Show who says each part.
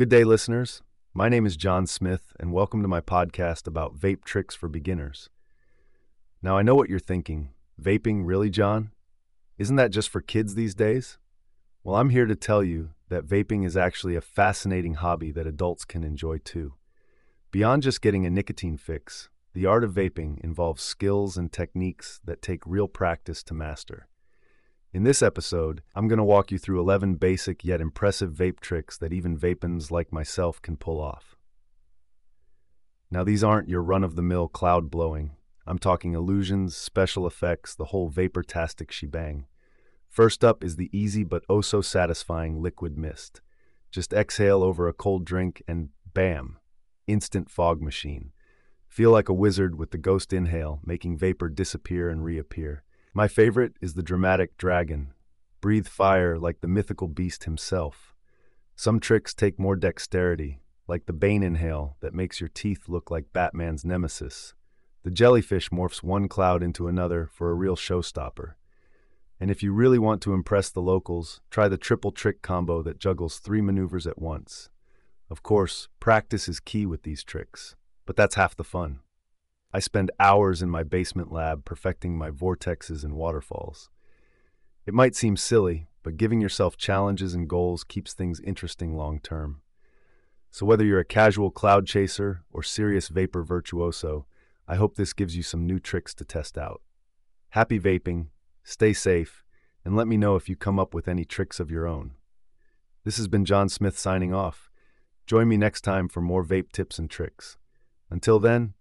Speaker 1: Good day, listeners. My name is John Smith, and welcome to my podcast about vape tricks for beginners. Now, I know what you're thinking. Vaping, really, John? Isn't that just for kids these days? Well, I'm here to tell you that vaping is actually a fascinating hobby that adults can enjoy too. Beyond just getting a nicotine fix, the art of vaping involves skills and techniques that take real practice to master. In this episode, I'm going to walk you through 11 basic yet impressive vape tricks that even vapins like myself can pull off. Now, these aren't your run of the mill cloud blowing. I'm talking illusions, special effects, the whole vapor-tastic shebang. First up is the easy but oh so satisfying liquid mist. Just exhale over a cold drink and bam, instant fog machine. Feel like a wizard with the ghost inhale, making vapor disappear and reappear. My favorite is the dramatic dragon. Breathe fire like the mythical beast himself. Some tricks take more dexterity, like the Bane inhale that makes your teeth look like Batman's nemesis. The jellyfish morphs one cloud into another for a real showstopper. And if you really want to impress the locals, try the triple trick combo that juggles three maneuvers at once. Of course, practice is key with these tricks, but that's half the fun. I spend hours in my basement lab perfecting my vortexes and waterfalls. It might seem silly, but giving yourself challenges and goals keeps things interesting long term. So, whether you're a casual cloud chaser or serious vapor virtuoso, I hope this gives you some new tricks to test out. Happy vaping, stay safe, and let me know if you come up with any tricks of your own. This has been John Smith signing off. Join me next time for more vape tips and tricks. Until then,